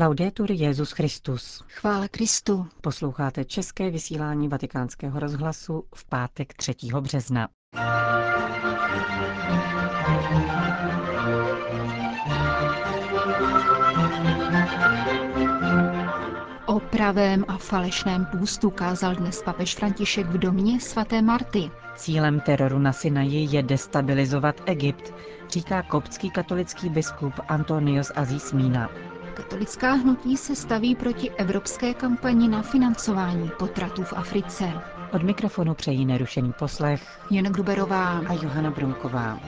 Laudetur Jezus Christus. Chvála Kristu. Posloucháte české vysílání Vatikánského rozhlasu v pátek 3. března. O pravém a falešném půstu kázal dnes papež František v domě svaté Marty. Cílem teroru na Sinaji je destabilizovat Egypt, říká koptský katolický biskup Antonios Aziz Mína. Katolická hnutí se staví proti evropské kampani na financování potratů v Africe. Od mikrofonu přejí nerušený poslech Jana Gruberová a Johana Bromková.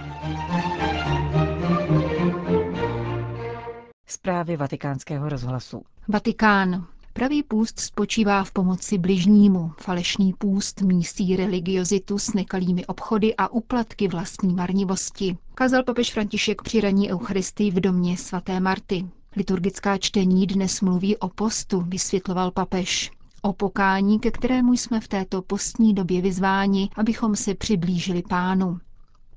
Zprávy vatikánského rozhlasu. Vatikán. Pravý půst spočívá v pomoci bližnímu. Falešný půst místí religiozitu s nekalými obchody a uplatky vlastní marnivosti. Kazal papež František při raní Eucharistii v domě svaté Marty. Liturgická čtení dnes mluví o postu, vysvětloval papež. O pokání, ke kterému jsme v této postní době vyzváni, abychom se přiblížili pánu.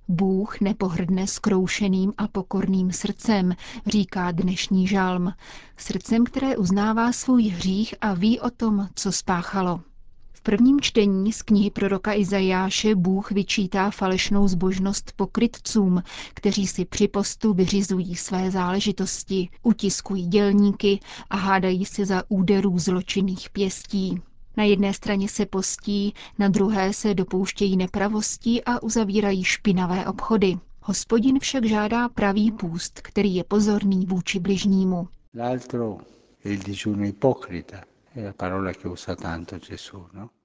Bůh nepohrdne skroušeným a pokorným srdcem, říká dnešní žalm. Srdcem, které uznává svůj hřích a ví o tom, co spáchalo. Prvním čtení z knihy proroka Izajáše Bůh vyčítá falešnou zbožnost pokrytcům, kteří si při postu vyřizují své záležitosti, utiskují dělníky a hádají se za úderů zločinných pěstí. Na jedné straně se postí, na druhé se dopouštějí nepravostí a uzavírají špinavé obchody. Hospodin však žádá pravý půst, který je pozorný vůči bližnímu. No?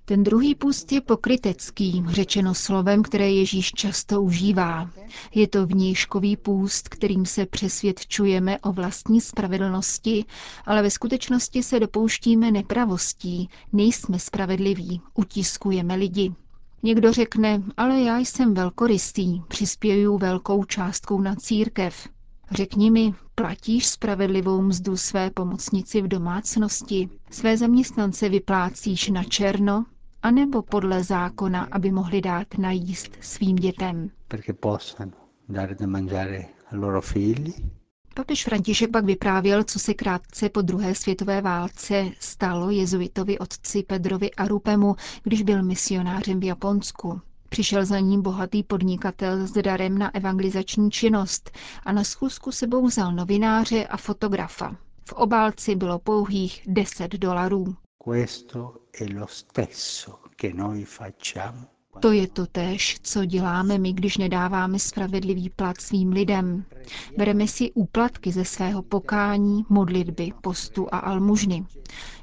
Ten druhý půst je pokrytecký, řečeno slovem, které Ježíš často užívá. Je to vnějškový půst, kterým se přesvědčujeme o vlastní spravedlnosti, ale ve skutečnosti se dopouštíme nepravostí, nejsme spravedliví, utiskujeme lidi. Někdo řekne, ale já jsem velkorystý, přispěju velkou částkou na církev. Řekni mi, platíš spravedlivou mzdu své pomocnici v domácnosti? Své zaměstnance vyplácíš na černo? anebo podle zákona, aby mohli dát najíst svým dětem. Papež František pak vyprávěl, co se krátce po druhé světové válce stalo jezuitovi otci Pedrovi Arupemu, když byl misionářem v Japonsku. Přišel za ním bohatý podnikatel s darem na evangelizační činnost a na schůzku sebou vzal novináře a fotografa. V obálci bylo pouhých 10 dolarů. To je to též, co děláme my, když nedáváme spravedlivý plat svým lidem. Bereme si úplatky ze svého pokání, modlitby, postu a almužny.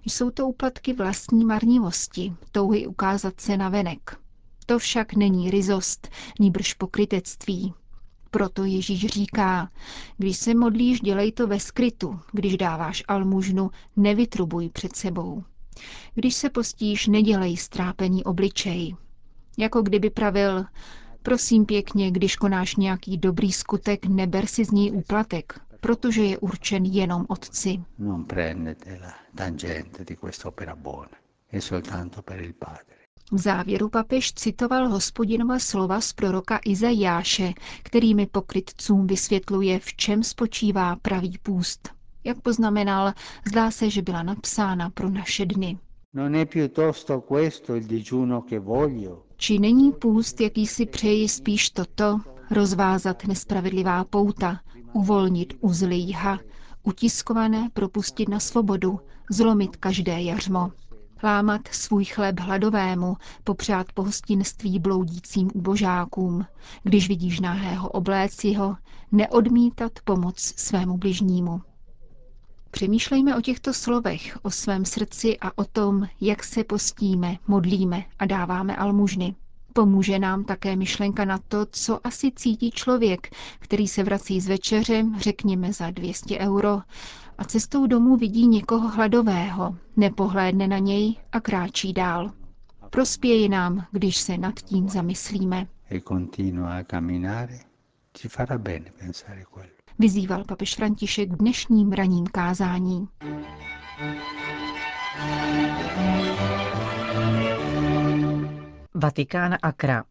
Jsou to úplatky vlastní marnivosti, touhy ukázat se na venek. To však není rizost, níbrž pokrytectví. Proto Ježíš říká, když se modlíš, dělej to ve skrytu, když dáváš almužnu, nevytrubuj před sebou. Když se postíš, nedělej strápený obličej. Jako kdyby pravil, prosím pěkně, když konáš nějaký dobrý skutek, neber si z něj úplatek, protože je určen jenom otci. V závěru papež citoval hospodinova slova z proroka Izajáše, kterými pokrytcům vysvětluje, v čem spočívá pravý půst. Jak poznamenal, zdá se, že byla napsána pro naše dny. Či není půst, jaký si přeji spíš toto, rozvázat nespravedlivá pouta, uvolnit uzly jha, utiskované propustit na svobodu, zlomit každé jařmo, lámat svůj chléb hladovému, popřát pohostinství bloudícím ubožákům, když vidíš náhého obléci ho, neodmítat pomoc svému bližnímu. Přemýšlejme o těchto slovech, o svém srdci a o tom, jak se postíme, modlíme a dáváme almužny. Pomůže nám také myšlenka na to, co asi cítí člověk, který se vrací z večeře, řekněme za 200 euro, a cestou domů vidí někoho hladového, nepohlédne na něj a kráčí dál. Prospěje nám, když se nad tím zamyslíme. E vyzýval papež František v dnešním raním kázání. Vatikán Akra.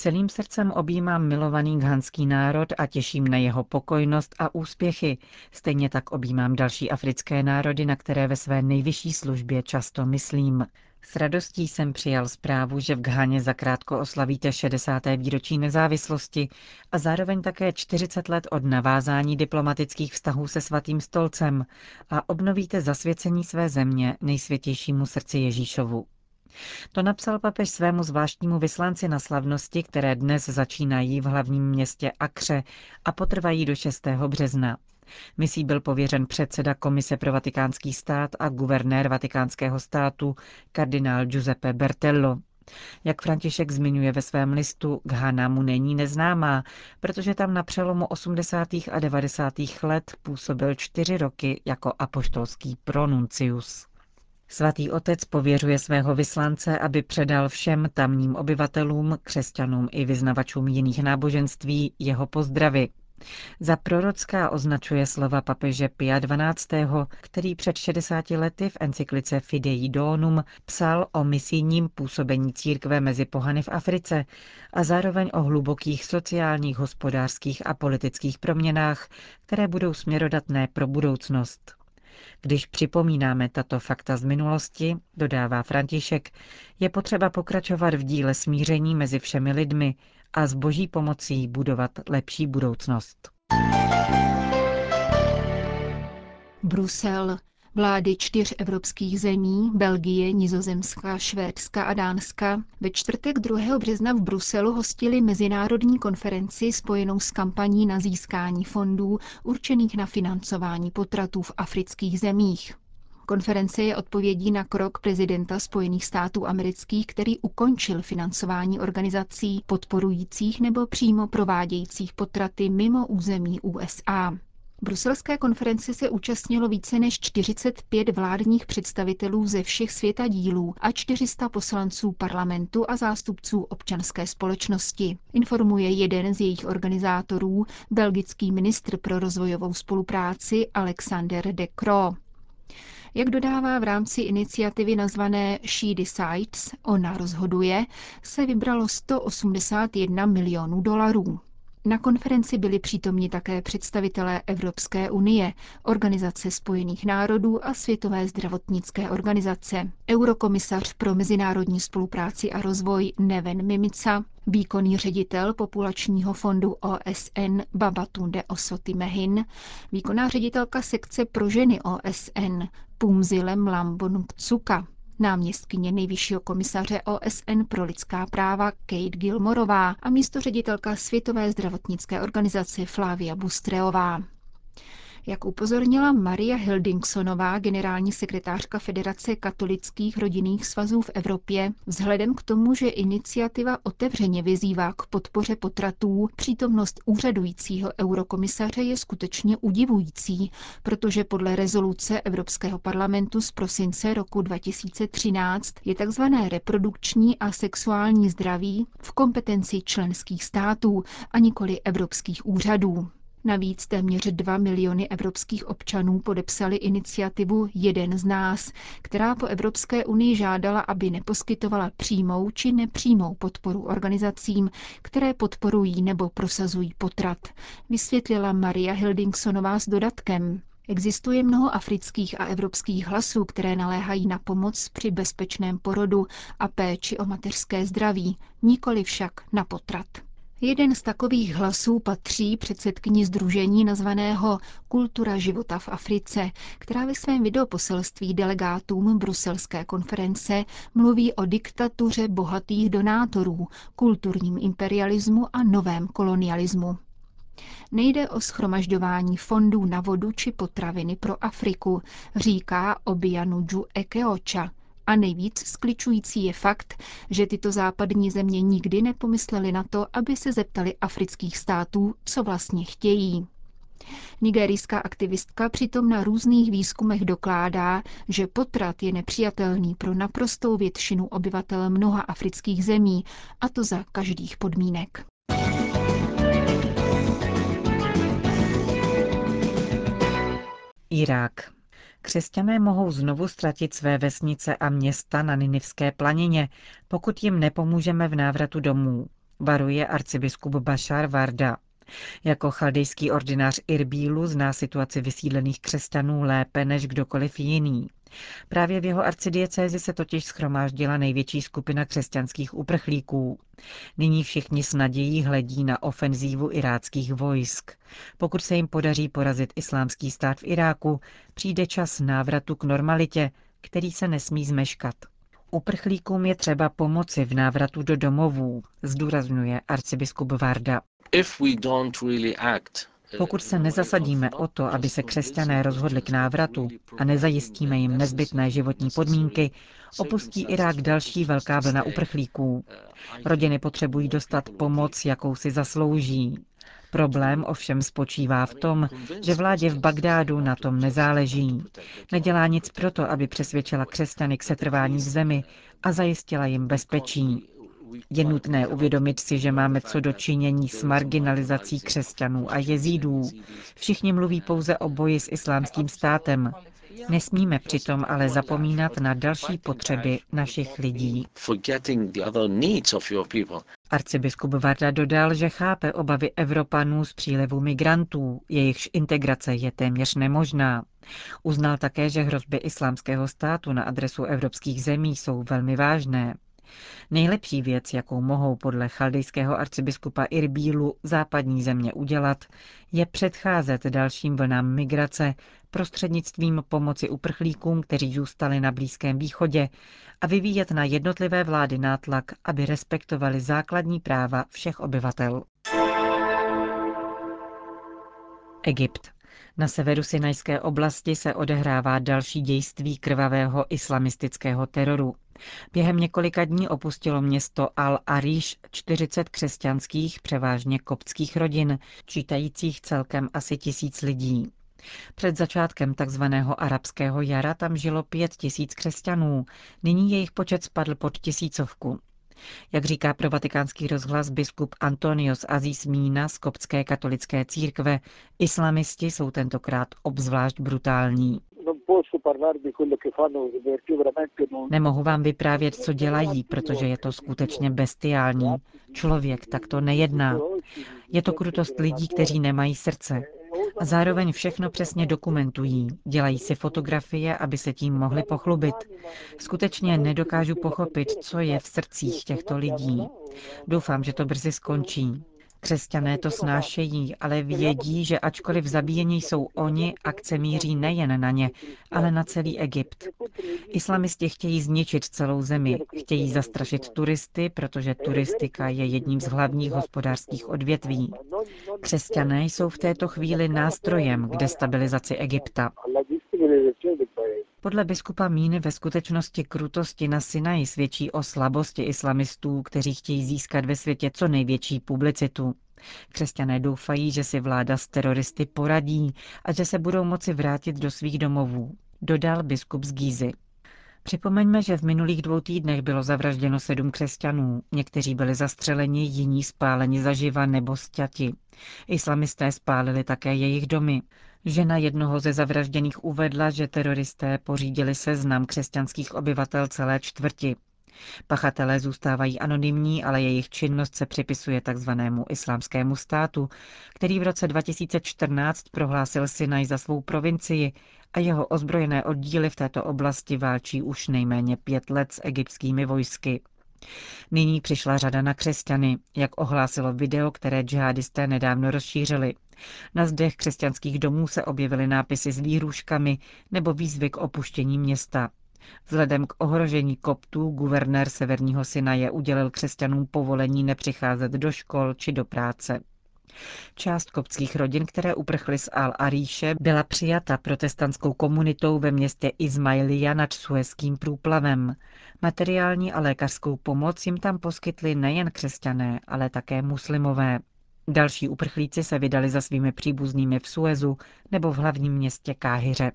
Celým srdcem objímám milovaný ghanský národ a těším na jeho pokojnost a úspěchy. Stejně tak objímám další africké národy, na které ve své nejvyšší službě často myslím. S radostí jsem přijal zprávu, že v Ghaně zakrátko oslavíte 60. výročí nezávislosti a zároveň také 40 let od navázání diplomatických vztahů se svatým stolcem a obnovíte zasvěcení své země nejsvětějšímu srdci Ježíšovu. To napsal papež svému zvláštnímu vyslanci na slavnosti, které dnes začínají v hlavním městě Akře a potrvají do 6. března. Misí byl pověřen předseda Komise pro vatikánský stát a guvernér vatikánského státu kardinál Giuseppe Bertello. Jak František zmiňuje ve svém listu, Ghana mu není neznámá, protože tam na přelomu 80. a 90. let působil čtyři roky jako apoštolský pronuncius. Svatý otec pověřuje svého vyslance, aby předal všem tamním obyvatelům, křesťanům i vyznavačům jiných náboženství jeho pozdravy. Za prorocká označuje slova papeže Pia XII., který před 60 lety v encyklice Fidei Donum psal o misijním působení církve mezi pohany v Africe a zároveň o hlubokých sociálních, hospodářských a politických proměnách, které budou směrodatné pro budoucnost. Když připomínáme tato fakta z minulosti, dodává František, je potřeba pokračovat v díle smíření mezi všemi lidmi a s boží pomocí budovat lepší budoucnost. Brusel. Vlády čtyř evropských zemí, Belgie, Nizozemska, Švédska a Dánska, ve čtvrtek 2. března v Bruselu hostili mezinárodní konferenci spojenou s kampaní na získání fondů určených na financování potratů v afrických zemích. Konference je odpovědí na krok prezidenta Spojených států amerických, který ukončil financování organizací podporujících nebo přímo provádějících potraty mimo území USA. Bruselské konferenci se účastnilo více než 45 vládních představitelů ze všech světa dílů a 400 poslanců parlamentu a zástupců občanské společnosti. Informuje jeden z jejich organizátorů, belgický ministr pro rozvojovou spolupráci Alexander de Croo. Jak dodává v rámci iniciativy nazvané She Decides, ona rozhoduje, se vybralo 181 milionů dolarů. Na konferenci byli přítomni také představitelé Evropské unie, Organizace spojených národů a Světové zdravotnické organizace, eurokomisař pro mezinárodní spolupráci a rozvoj Neven Mimica, výkonný ředitel populačního fondu OSN Babatunde Osoty Mehin, výkonná ředitelka sekce pro ženy OSN Pumzile Mlambonungcuka, náměstkyně nejvyššího komisaře OSN pro lidská práva Kate Gilmorová a místo ředitelka Světové zdravotnické organizace Flavia Bustreová. Jak upozornila Maria Hildingsonová, generální sekretářka Federace katolických rodinných svazů v Evropě, vzhledem k tomu, že iniciativa otevřeně vyzývá k podpoře potratů, přítomnost úřadujícího eurokomisaře je skutečně udivující, protože podle rezoluce Evropského parlamentu z prosince roku 2013 je tzv. reprodukční a sexuální zdraví v kompetenci členských států a nikoli evropských úřadů. Navíc téměř 2 miliony evropských občanů podepsali iniciativu Jeden z nás, která po Evropské unii žádala, aby neposkytovala přímou či nepřímou podporu organizacím, které podporují nebo prosazují potrat, vysvětlila Maria Hildingsonová s dodatkem. Existuje mnoho afrických a evropských hlasů, které naléhají na pomoc při bezpečném porodu a péči o mateřské zdraví, nikoli však na potrat. Jeden z takových hlasů patří předsedkyni združení nazvaného Kultura života v Africe, která ve svém videoposelství delegátům bruselské konference mluví o diktatuře bohatých donátorů, kulturním imperialismu a novém kolonialismu. Nejde o schromažďování fondů na vodu či potraviny pro Afriku, říká Obianuju Ekeocha, a nejvíc skličující je fakt, že tyto západní země nikdy nepomysleli na to, aby se zeptali afrických států, co vlastně chtějí. Nigerijská aktivistka přitom na různých výzkumech dokládá, že potrat je nepřijatelný pro naprostou většinu obyvatel mnoha afrických zemí, a to za každých podmínek. Irák. Křesťané mohou znovu ztratit své vesnice a města na Ninivské planině, pokud jim nepomůžeme v návratu domů. varuje arcibiskup Bashar Varda. Jako chaldejský ordinář Irbílu zná situaci vysídlených křesťanů lépe než kdokoliv jiný. Právě v jeho arcidiecézi se totiž schromáždila největší skupina křesťanských uprchlíků. Nyní všichni s nadějí hledí na ofenzívu iráckých vojsk. Pokud se jim podaří porazit islámský stát v Iráku, přijde čas návratu k normalitě, který se nesmí zmeškat. Uprchlíkům je třeba pomoci v návratu do domovů, zdůrazňuje arcibiskup Varda. Pokud se nezasadíme o to, aby se křesťané rozhodli k návratu a nezajistíme jim nezbytné životní podmínky, opustí Irák další velká vlna uprchlíků. Rodiny potřebují dostat pomoc, jakou si zaslouží. Problém ovšem spočívá v tom, že vládě v Bagdádu na tom nezáleží. Nedělá nic proto, aby přesvědčila křesťany k setrvání v zemi a zajistila jim bezpečí. Je nutné uvědomit si, že máme co dočinění s marginalizací křesťanů a jezídů. Všichni mluví pouze o boji s islámským státem. Nesmíme přitom ale zapomínat na další potřeby našich lidí. Arcibiskup Varda dodal, že chápe obavy Evropanů z přílevu migrantů, jejichž integrace je téměř nemožná. Uznal také, že hrozby islámského státu na adresu evropských zemí jsou velmi vážné. Nejlepší věc, jakou mohou podle chaldejského arcibiskupa Irbílu západní země udělat, je předcházet dalším vlnám migrace prostřednictvím pomoci uprchlíkům, kteří zůstali na Blízkém východě a vyvíjet na jednotlivé vlády nátlak, aby respektovali základní práva všech obyvatel. Egypt. Na severu Sinajské oblasti se odehrává další dějství krvavého islamistického teroru. Během několika dní opustilo město Al-Arish 40 křesťanských, převážně koptských rodin, čítajících celkem asi tisíc lidí. Před začátkem tzv. arabského jara tam žilo pět tisíc křesťanů, nyní jejich počet spadl pod tisícovku. Jak říká pro vatikánský rozhlas biskup Antonios Aziz Mína z koptské katolické církve, islamisti jsou tentokrát obzvlášť brutální. Nemohu vám vyprávět, co dělají, protože je to skutečně bestiální. Člověk takto nejedná. Je to krutost lidí, kteří nemají srdce. A zároveň všechno přesně dokumentují. Dělají si fotografie, aby se tím mohli pochlubit. Skutečně nedokážu pochopit, co je v srdcích těchto lidí. Doufám, že to brzy skončí. Křesťané to snášejí, ale vědí, že ačkoliv zabíjení jsou oni, akce míří nejen na ně, ale na celý Egypt. Islamisti chtějí zničit celou zemi, chtějí zastrašit turisty, protože turistika je jedním z hlavních hospodářských odvětví. Křesťané jsou v této chvíli nástrojem k destabilizaci Egypta. Podle biskupa Míny ve skutečnosti krutosti na Sinaji svědčí o slabosti islamistů, kteří chtějí získat ve světě co největší publicitu. Křesťané doufají, že si vláda s teroristy poradí a že se budou moci vrátit do svých domovů, dodal biskup z Gízy. Připomeňme, že v minulých dvou týdnech bylo zavražděno sedm křesťanů. Někteří byli zastřeleni, jiní spáleni zaživa nebo sťati. Islamisté spálili také jejich domy. Žena jednoho ze zavražděných uvedla, že teroristé pořídili seznam křesťanských obyvatel celé čtvrti. Pachatelé zůstávají anonymní, ale jejich činnost se připisuje tzv. islámskému státu, který v roce 2014 prohlásil Sinaj za svou provincii a jeho ozbrojené oddíly v této oblasti válčí už nejméně pět let s egyptskými vojsky. Nyní přišla řada na křesťany, jak ohlásilo video, které džihadisté nedávno rozšířili. Na zdech křesťanských domů se objevily nápisy s výhruškami nebo výzvy k opuštění města. Vzhledem k ohrožení koptů guvernér Severního Sinaje udělil křesťanům povolení nepřicházet do škol či do práce. Část koptských rodin, které uprchly z Al-Aríše, byla přijata protestantskou komunitou ve městě Izmailia nad Suezkým průplavem. Materiální a lékařskou pomoc jim tam poskytli nejen křesťané, ale také muslimové. Další uprchlíci se vydali za svými příbuznými v Suezu nebo v hlavním městě Káhyře.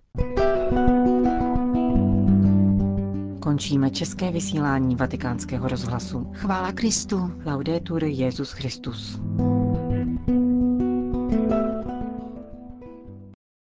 Končíme české vysílání vatikánského rozhlasu. Chvála Kristu. Laudetur Jezus Christus.